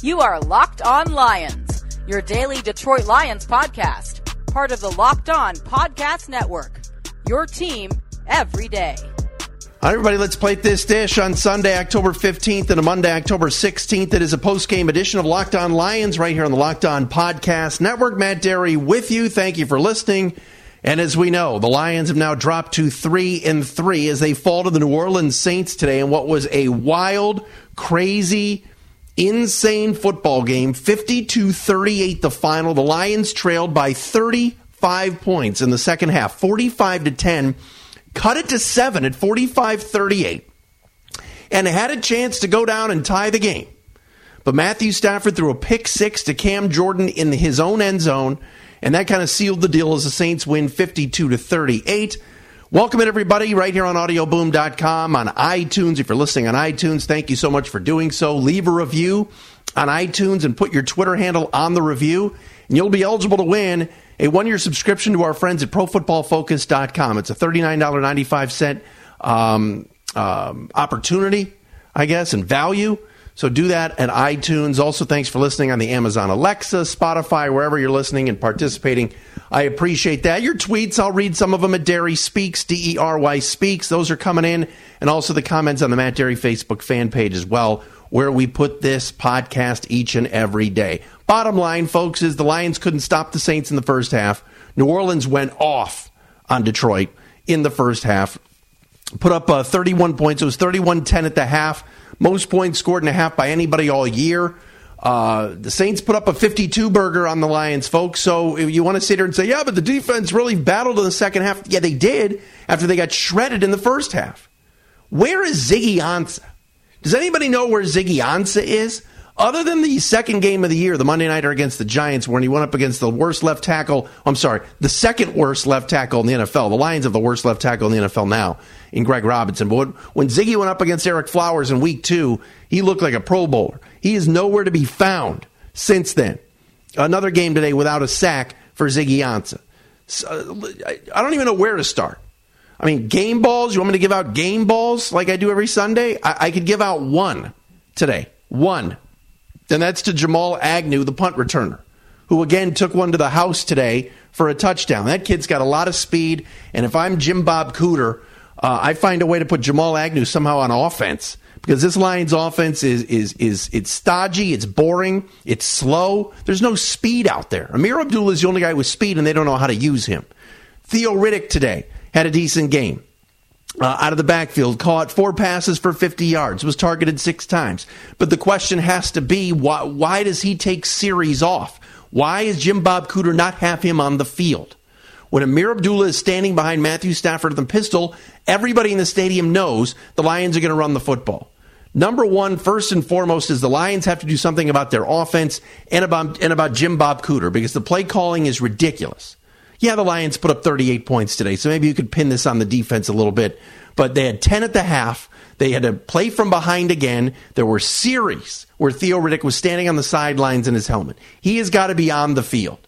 You are Locked On Lions, your daily Detroit Lions podcast, part of the Locked On Podcast Network. Your team every day. Right, everybody, let's plate this dish on Sunday, October 15th and a Monday, October 16th. It is a post-game edition of Locked On Lions right here on the Locked On Podcast Network. Matt Dery with you. Thank you for listening. And as we know, the Lions have now dropped to three and three as they fall to the New Orleans Saints today in what was a wild, crazy, insane football game 52 38 the final. The lions trailed by 35 points in the second half 45 to 10 cut it to 7 at 45 38 and had a chance to go down and tie the game. But matthew stafford threw a pick six to cam jordan in his own end zone and that kind of sealed the deal as the saints win 52 to 38 Welcome in everybody right here on audioboom.com on iTunes. If you're listening on iTunes, thank you so much for doing so. Leave a review on iTunes and put your Twitter handle on the review, and you'll be eligible to win a one year subscription to our friends at profootballfocus.com. It's a $39.95 um, um, opportunity, I guess, and value. So do that at iTunes. Also, thanks for listening on the Amazon Alexa, Spotify, wherever you're listening and participating. I appreciate that. Your tweets, I'll read some of them at Dery Speaks, D E R Y Speaks. Those are coming in. And also the comments on the Matt Dery Facebook fan page as well, where we put this podcast each and every day. Bottom line, folks, is the Lions couldn't stop the Saints in the first half. New Orleans went off on Detroit in the first half. Put up uh, 31 points. It was 31 10 at the half. Most points scored in a half by anybody all year. Uh, the Saints put up a 52 burger on the Lions, folks. So you want to sit here and say, yeah, but the defense really battled in the second half. Yeah, they did after they got shredded in the first half. Where is Ziggy Ansah? Does anybody know where Ziggy Ansah is? Other than the second game of the year, the Monday Nighter against the Giants, when he went up against the worst left tackle, I'm sorry, the second worst left tackle in the NFL. The Lions have the worst left tackle in the NFL now in Greg Robinson. But when Ziggy went up against Ereck Flowers in week two, he looked like a Pro Bowler. He is nowhere to be found since then. Another game today without a sack for Ziggy Ansah. So, uh, I don't even know where to start. I mean, game balls. You want me to give out game balls like I do every Sunday? I, I could give out one today. One and that's to Jamal Agnew, the punt returner, who again took one to the house today for a touchdown. That kid's got a lot of speed, and if I'm Jim Bob Cooter, uh, I find a way to put Jamal Agnew somehow on offense because this Lions offense is is is it's stodgy, it's boring, it's slow. There's no speed out there. Ameer Abdullah is the only guy with speed, and they don't know how to use him. Theo Riddick today had a decent game uh, out of the backfield, caught four passes for 50 yards, was targeted six times. But the question has to be why, why does he take series off? Why is Jim Bob Cooter not have him on the field? When Ameer Abdullah is standing behind Matthew Stafford with the pistol, everybody in the stadium knows the Lions are going to run the football. Number one, first and foremost, is the Lions have to do something about their offense and about, and about Jim Bob Cooter because the play calling is ridiculous. Yeah, the Lions put up 38 points today, so maybe you could pin this on the defense a little bit. But they had 10 at the half. They had to play from behind again. There were series where Theo Riddick was standing on the sidelines in his helmet. He has got to be on the field.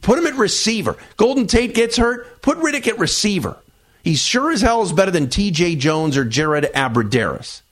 Put him at receiver. Golden Tate gets hurt. Put Riddick at receiver. He sure as hell is better than TJ Jones or Jared Abbrederis.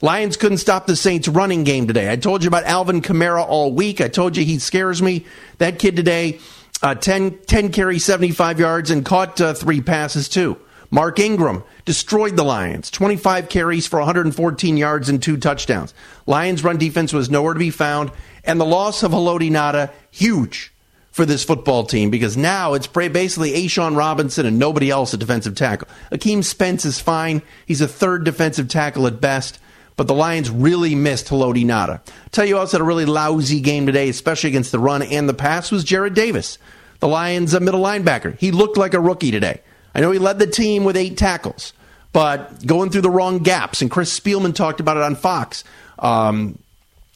Lions couldn't stop the Saints running game today. I told you about Alvin Kamara all week. I told you he scares me. That kid today uh, 10, 10 carry, 75 yards, and caught uh, three passes too. Mark Ingram destroyed the Lions, 25 carries for 114 yards and two touchdowns. Lions' run defense was nowhere to be found, and the loss of Haloti Ngata, huge for this football team because now it's basically A'Shawn Robinson and nobody else at defensive tackle. Akeem Spence is fine. He's a third defensive tackle at best. But the Lions really missed Haloti Ngata. Tell you else had a really lousy game today, especially against the run and the pass, was Jarrad Davis, the Lions' uh, middle linebacker. He looked like a rookie today. I know he led the team with eight tackles, but going through the wrong gaps, and Chris Spielman talked about it on Fox. Um,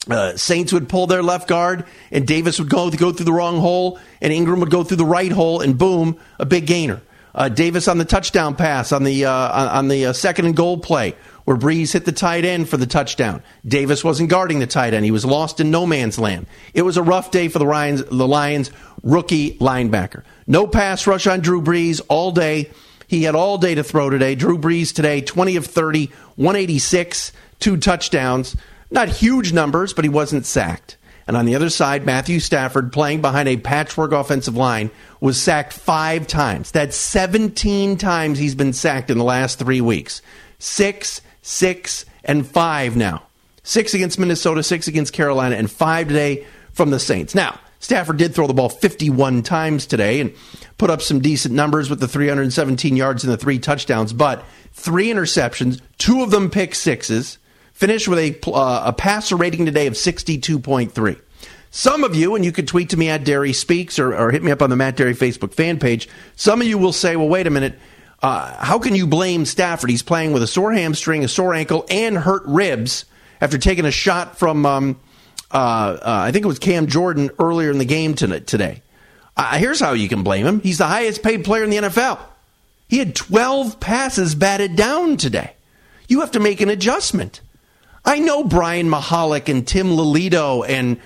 uh, Saints would pull their left guard, and Davis would go, go through the wrong hole, and Ingram would go through the right hole, and boom, a big gainer. Uh, Davis on the touchdown pass on the uh, on the uh, second and goal play where Brees hit the tight end for the touchdown. Davis wasn't guarding the tight end; he was lost in no man's land. It was a rough day for the Lions. The Lions rookie linebacker. No pass rush on Drew Brees all day. He had all day to throw today. Drew Brees today, 20 of 30, 186, two touchdowns. Not huge numbers, but he wasn't sacked. And on the other side, Matthew Stafford, playing behind a patchwork offensive line, was sacked five times. That's 17 times he's been sacked in the last three weeks. Six, six, and five now. Six against Minnesota, six against Carolina, and five today from the Saints. Now, Stafford did throw the ball 51 times today and put up some decent numbers with the 317 yards and the three touchdowns, but three interceptions, two of them pick sixes finished with a, uh, a passer rating today of 62.3. Some of you, and you can tweet to me at Dery Speaks or, or, hit me up on the Matt Dery Facebook fan page. Some of you will say, well, wait a minute. Uh, how can you blame Stafford? He's playing with a sore hamstring, a sore ankle, and hurt ribs after taking a shot from, um, uh, uh I think it was Cam Jordan earlier in the game today. Uh, here's how you can blame him. He's the highest paid player in the NFL. He had 12 passes batted down today. You have to make an adjustment. I know Brian Mihalik and Tim Lelito and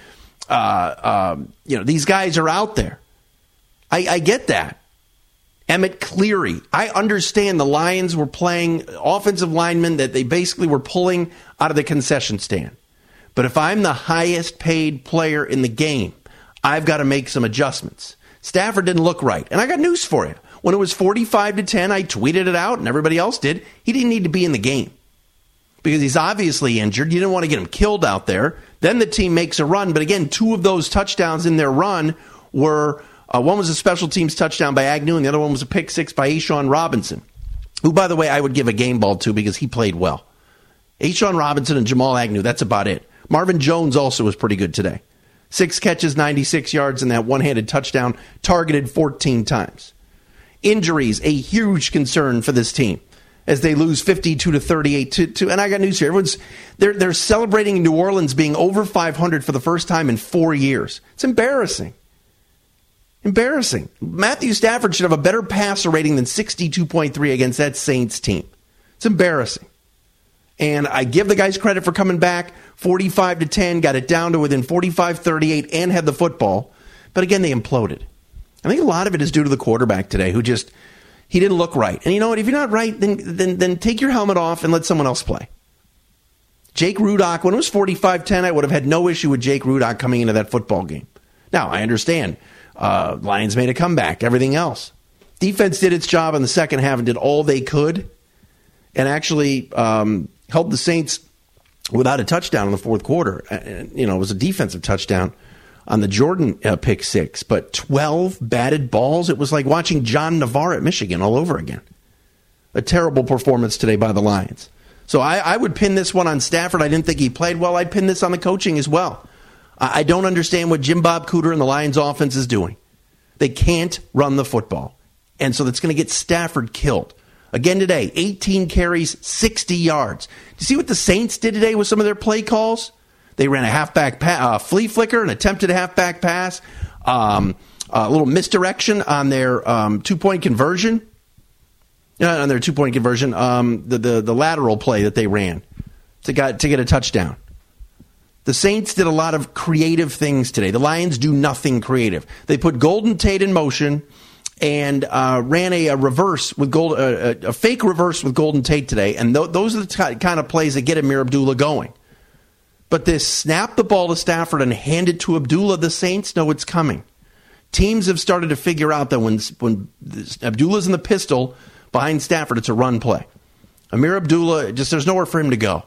uh, uh, you know these guys are out there. I, I get that. Emmett Cleary. I understand the Lions were playing offensive linemen that they basically were pulling out of the concession stand. But if I'm the highest paid player in the game, I've got to make some adjustments. Stafford didn't look right. And I got news for you. When it was 45 to 10, I tweeted it out and everybody else did. He didn't need to be in the game because he's obviously injured. You didn't want to get him killed out there. Then the team makes a run. But again, two of those touchdowns in their run were uh, one was a special teams touchdown by Agnew, and the other one was a pick six by A'Shawn Robinson, who, by the way, I would give a game ball to because he played well. A'Shawn Robinson and Jamal Agnew, that's about it. Marvin Jones also was pretty good today. Six catches, 96 yards, and that one handed touchdown, targeted 14 times. Injuries, a huge concern for this team as they lose 52 to 38 to, to and I got news here. Everyone's they're they're celebrating New Orleans being over 500 for the first time in 4 years. It's embarrassing. Embarrassing. Matthew Stafford should have a better passer rating than 62.3 against that Saints team. It's embarrassing. And I give the guys credit for coming back 45 to 10, got it down to within 45 38 and had the football. But again, they imploded. I think a lot of it is due to the quarterback today who just he didn't look right. And you know what? If you're not right, then then then take your helmet off and let someone else play. Jake Rudock, when it was 45-10, I would have had no issue with Jake Rudock coming into that football game. Now, I understand. Uh, Lions made a comeback, everything else. Defense did its job in the second half and did all they could and actually um, held the Saints without a touchdown in the fourth quarter. You know, it was a defensive touchdown on the Jordan uh, pick six, but 12 batted balls. It was like watching John Navarre at Michigan all over again. A terrible performance today by the Lions. So I, I would pin this one on Stafford. I didn't think he played well. I'd pin this on the coaching as well. I, I don't understand what Jim Bob Cooter and the Lions offense is doing. They can't run the football. And so that's going to get Stafford killed. Again today, 18 carries, 60 yards. Do you see what the Saints did today with some of their play calls? They ran a halfback pa- uh, flea flicker, an attempted halfback pass, um, a little misdirection on their um, two point conversion. Uh, on their two point conversion, um, the, the the lateral play that they ran to get to get a touchdown. The Saints did a lot of creative things today. The Lions do nothing creative. They put Golden Tate in motion and uh, ran a, a, reverse with gold, uh, a, a, fake reverse with Golden Tate today, and th- those are the t- kind of plays that get Ameer Abdullah going. But this snap the ball to Stafford and hand it to Abdullah, the Saints know it's coming. Teams have started to figure out that when, when Abdullah's in the pistol behind Stafford, it's a run play. Ameer Abdullah, just there's nowhere for him to go.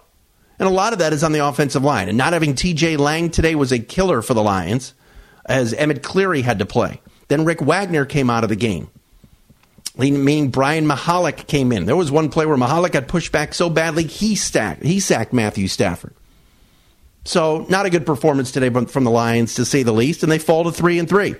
And a lot of that is on the offensive line. And not having TJ Lang today was a killer for the Lions, as Emmett Cleary had to play. Then Rick Wagner came out of the game. meaning Brian Mihalik came in. There was one play where Mihalik got pushed back so badly he stacked, he sacked Matthew Stafford. So not a good performance today from the Lions, to say the least, and they fall to three and three.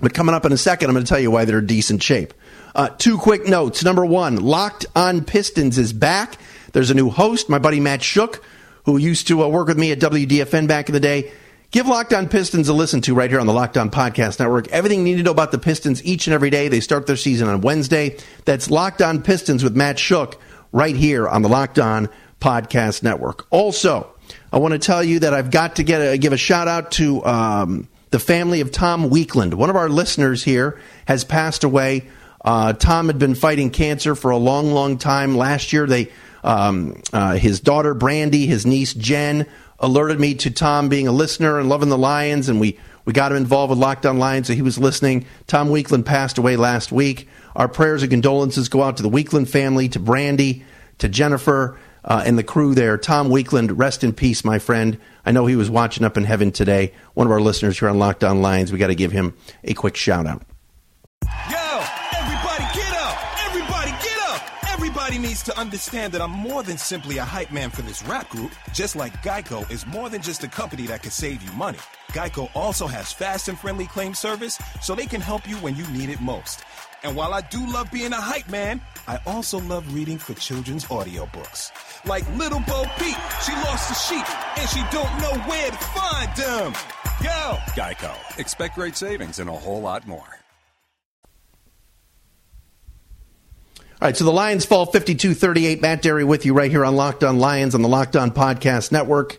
But coming up in a second, I'm going to tell you why they're in decent shape. Uh, two quick notes. Number one, Locked on Pistons is back. There's a new host, my buddy Matt Shook, who used to uh, work with me at WDFN back in the day. Give Locked On Pistons a listen to right here on the Locked On Podcast Network. Everything you need to know about the Pistons each and every day. They start their season on Wednesday. That's Locked On Pistons with Matt Shook right here on the Locked On Podcast Network. Also, I want to tell you that I've got to get a, give a shout out to um, the family of Tom Weekland. One of our listeners here has passed away. Uh, Tom had been fighting cancer for a long, long time. Last year, they um, uh, his daughter Brandy, his niece Jen alerted me to Tom being a listener and loving the Lions, and we, we got him involved with Locked On Lions, so he was listening. Tom Weekland passed away last week. Our prayers and condolences go out to the Weekland family, to Brandy, to Jennifer, uh, and the crew there. Tom Weekland, rest in peace, my friend. I know he was watching up in heaven today. One of our listeners here on Locked On Lions. We got to give him a quick shout out. Yo, everybody get up! Everybody get up! Everybody needs to understand that I'm more than simply a hype man for this rap group, just like Geico is more than just a company that can save you money. Geico also has fast and friendly claim service so they can help you when you need it most. And while I do love being a hype man, I also love reading for children's audiobooks. Like Little Bo Peep, she lost the sheep and she don't know where to find them. Yo! Geico. Expect great savings and a whole lot more. All right, so the Lions fall 52 38. Matt Dery with you right here on Locked On Lions on the Locked On Podcast Network.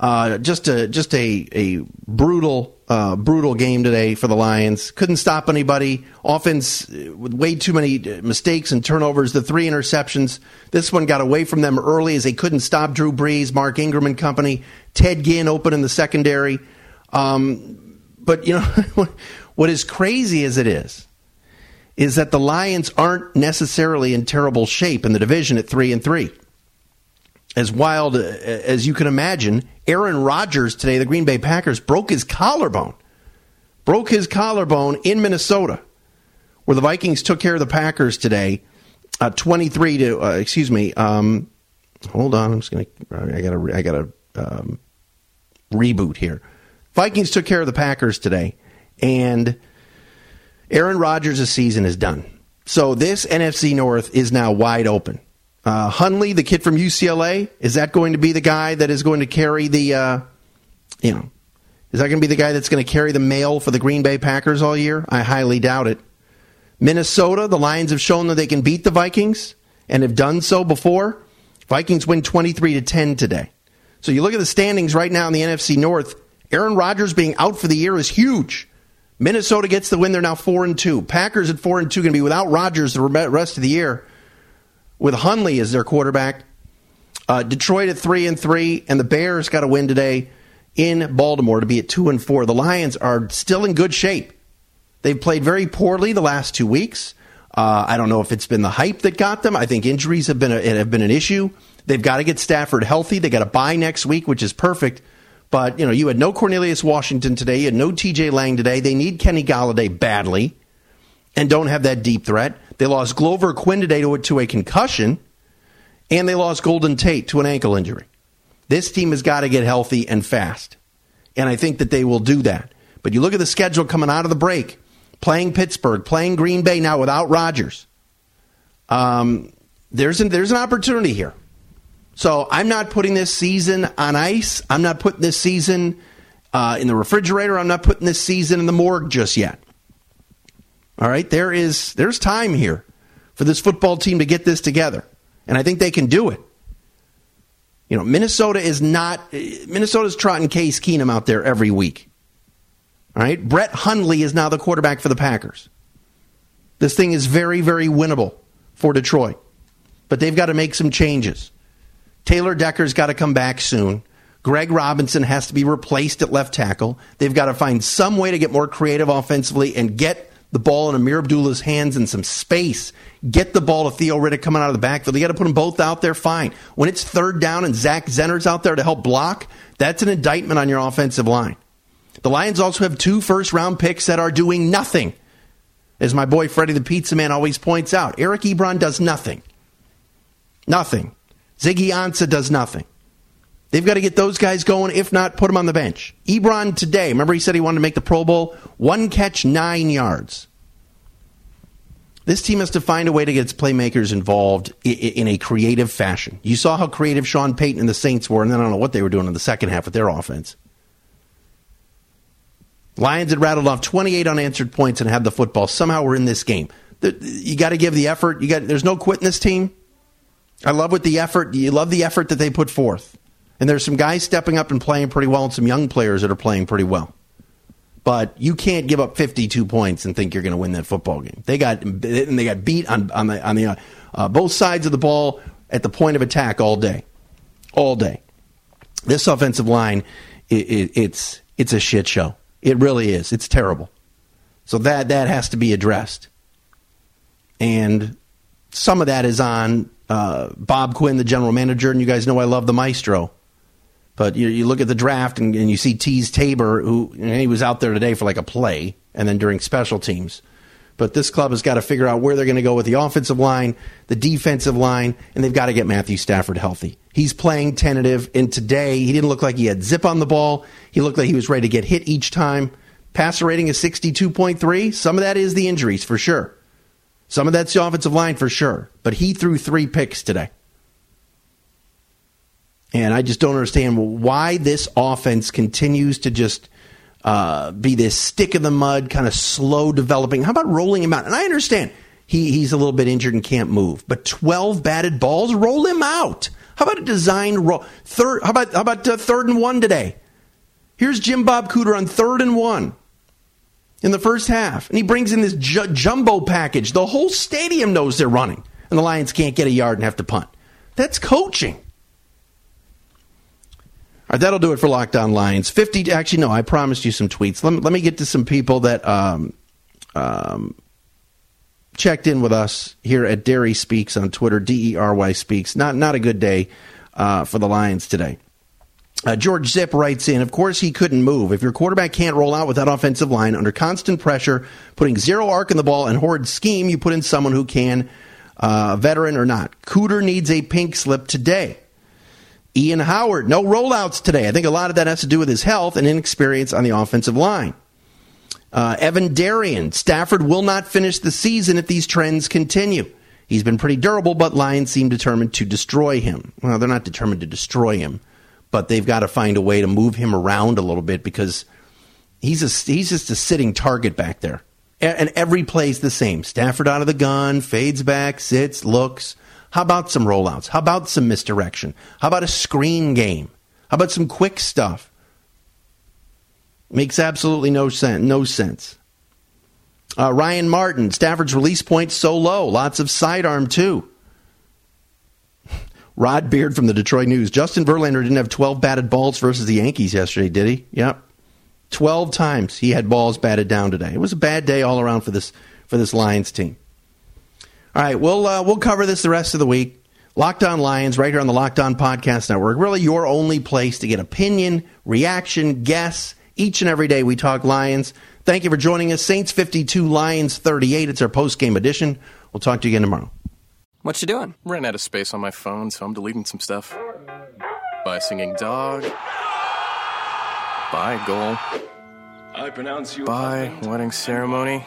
Uh, just a just a a brutal uh, brutal game today for the Lions. Couldn't stop anybody. Offense with way too many mistakes and turnovers. The three interceptions. This one got away from them early as they couldn't stop Drew Brees, Mark Ingram and company. Ted Ginn open in the secondary. Um, but you know what is crazy as it is is that the Lions aren't necessarily in terrible shape in the division at 3 and 3. As wild uh, as you can imagine, Aaron Rodgers today, the Green Bay Packers, broke his collarbone. Broke his collarbone in Minnesota, where the Vikings took care of the Packers today, uh, 23 to, uh, excuse me, um, hold on, I'm just going to, I got to, I got to um, reboot here. Vikings took care of the Packers today, and Aaron Rodgers' season is done. So this NFC North is now wide open. Uh, Hundley, the kid from UCLA, is that going to be the guy that is going to carry the, uh, you know, is that going to be the guy that's going to carry the mail for the Green Bay Packers all year? I highly doubt it. Minnesota, the Lions have shown that they can beat the Vikings and have done so before. Vikings win 23 to 10 today. So you look at the standings right now in the NFC North. Aaron Rodgers being out for the year is huge. Minnesota gets the win. They're now four and two. Packers at four and two going to be without Rodgers the rest of the year, with Hundley as their quarterback. Uh, Detroit at three and three, and the Bears got a win today in Baltimore to be at two and four. The Lions are still in good shape. They've played very poorly the last two weeks. Uh, I don't know if it's been the hype that got them. I think injuries have been a, have been an issue. They've got to get Stafford healthy. They got a bye next week, which is perfect. But, you know, you had no Cornelius Washington today. You had no TJ Lang today. They need Kenny Golladay badly and don't have that deep threat. They lost Glover Quin today to, to a concussion, and they lost Golden Tate to an ankle injury. This team has got to get healthy and fast. And I think that they will do that. But you look at the schedule coming out of the break, playing Pittsburgh, playing Green Bay now without Rodgers. Um, there's an, there's an opportunity here. So I'm not putting this season on ice. I'm not putting this season uh, in the refrigerator. I'm not putting this season in the morgue just yet. All right, there is there's time here for this football team to get this together, and I think they can do it. You know, Minnesota is not Minnesota's trotting Case Keenum out there every week. All right, Brett Hundley is now the quarterback for the Packers. This thing is very, very winnable for Detroit, but they've got to make some changes. Taylor Decker's got to come back soon. Greg Robinson has to be replaced at left tackle. They've got to find some way to get more creative offensively and get the ball in Ameer Abdullah's hands in some space. Get the ball to Theo Riddick coming out of the backfield. You got to put them both out there, fine. When it's third down and Zach Zenner's out there to help block, that's an indictment on your offensive line. The Lions also have two first round picks that are doing nothing. As my boy Freddie the Pizza Man always points out, Eric Ebron does nothing. Nothing. Ziggy Ansah does nothing. They've got to get those guys going. If not, put them on the bench. Ebron today, remember he said he wanted to make the Pro Bowl? One catch, nine yards. This team has to find a way to get its playmakers involved in a creative fashion. You saw how creative Sean Payton and the Saints were, and then I don't know what they were doing in the second half with their offense. Lions had rattled off 28 unanswered points and had the football. Somehow we're in this game. You got to give the effort. You got there's no quitting this team. I love what the effort. You love the effort that they put forth. And there's some guys stepping up and playing pretty well, and some young players that are playing pretty well. But you can't give up 52 points and think you're going to win that football game. They got and they got beat on on the on the uh, both sides of the ball at the point of attack all day, all day. This offensive line, it, it, it's it's a shit show. It really is. It's terrible. So that that has to be addressed. And some of that is on uh, Bob Quinn, the general manager, and you guys know I love the maestro. But you, you look at the draft and, and you see Teez Tabor, who he was out there today for like a play, and then during special teams. But this club has got to figure out where they're going to go with the offensive line, the defensive line, and they've got to get Matthew Stafford healthy. He's playing tentative, and today he didn't look like he had zip on the ball. He looked like he was ready to get hit each time. Passer rating is 62.3. Some of that is the injuries, for sure. Some of that's the offensive line, for sure. But he threw three picks today. And I just don't understand why this offense continues to just uh, be this stick in the mud, kind of slow developing. How about rolling him out? And I understand he, he's a little bit injured and can't move, but 12 batted balls, roll him out. How about a design roll? Third, how about, how about uh, third and one today? Here's Jim Bob Cooter on third and one in the first half, and he brings in this ju- jumbo package. The whole stadium knows they're running, and the Lions can't get a yard and have to punt. That's coaching. Right, that'll do it for Locked On Lions. 50, actually, no, I promised you some tweets. Let me, let me get to some people that um, um, checked in with us here at Dery Speaks on Twitter, D E R Y Speaks. Not, not a good day uh, for the Lions today. Uh, George Zip writes in, of course, he couldn't move. If your quarterback can't roll out with that offensive line under constant pressure, putting zero arc in the ball and horrid scheme, you put in someone who can, uh, veteran or not. Cooter needs a pink slip today. Ian Howard, no rollouts today. I think a lot of that has to do with his health and inexperience on the offensive line. Uh, Evan Darian, Stafford will not finish the season if these trends continue. He's been pretty durable, but Lions seem determined to destroy him. Well, they're not determined to destroy him, but they've got to find a way to move him around a little bit because he's a, he's just a sitting target back there. And every play's the same. Stafford out of the gun, fades back, sits, looks. How about some rollouts? How about some misdirection? How about a screen game? How about some quick stuff? Makes absolutely no sense. No sense. Uh, Ryan Martin, Stafford's release point so low. Lots of sidearm too. Rod Beard from the Detroit News. Justin Verlander didn't have 12 batted balls versus the Yankees yesterday, did he? Yep. 12 times he had balls batted down today. It was a bad day all around for this for this Lions team. All right, we'll uh, we'll cover this the rest of the week. Locked On Lions, right here on the Locked On Podcast Network. Really, your only place to get opinion, reaction, guess. Each and every day, we talk Lions. Thank you for joining us. Saints 52, Lions 38. It's our post game edition. We'll talk to you again tomorrow. What you doing? Ran out of space on my phone, so I'm deleting some stuff. By singing dog. By goal. I pronounce you. By wedding ceremony.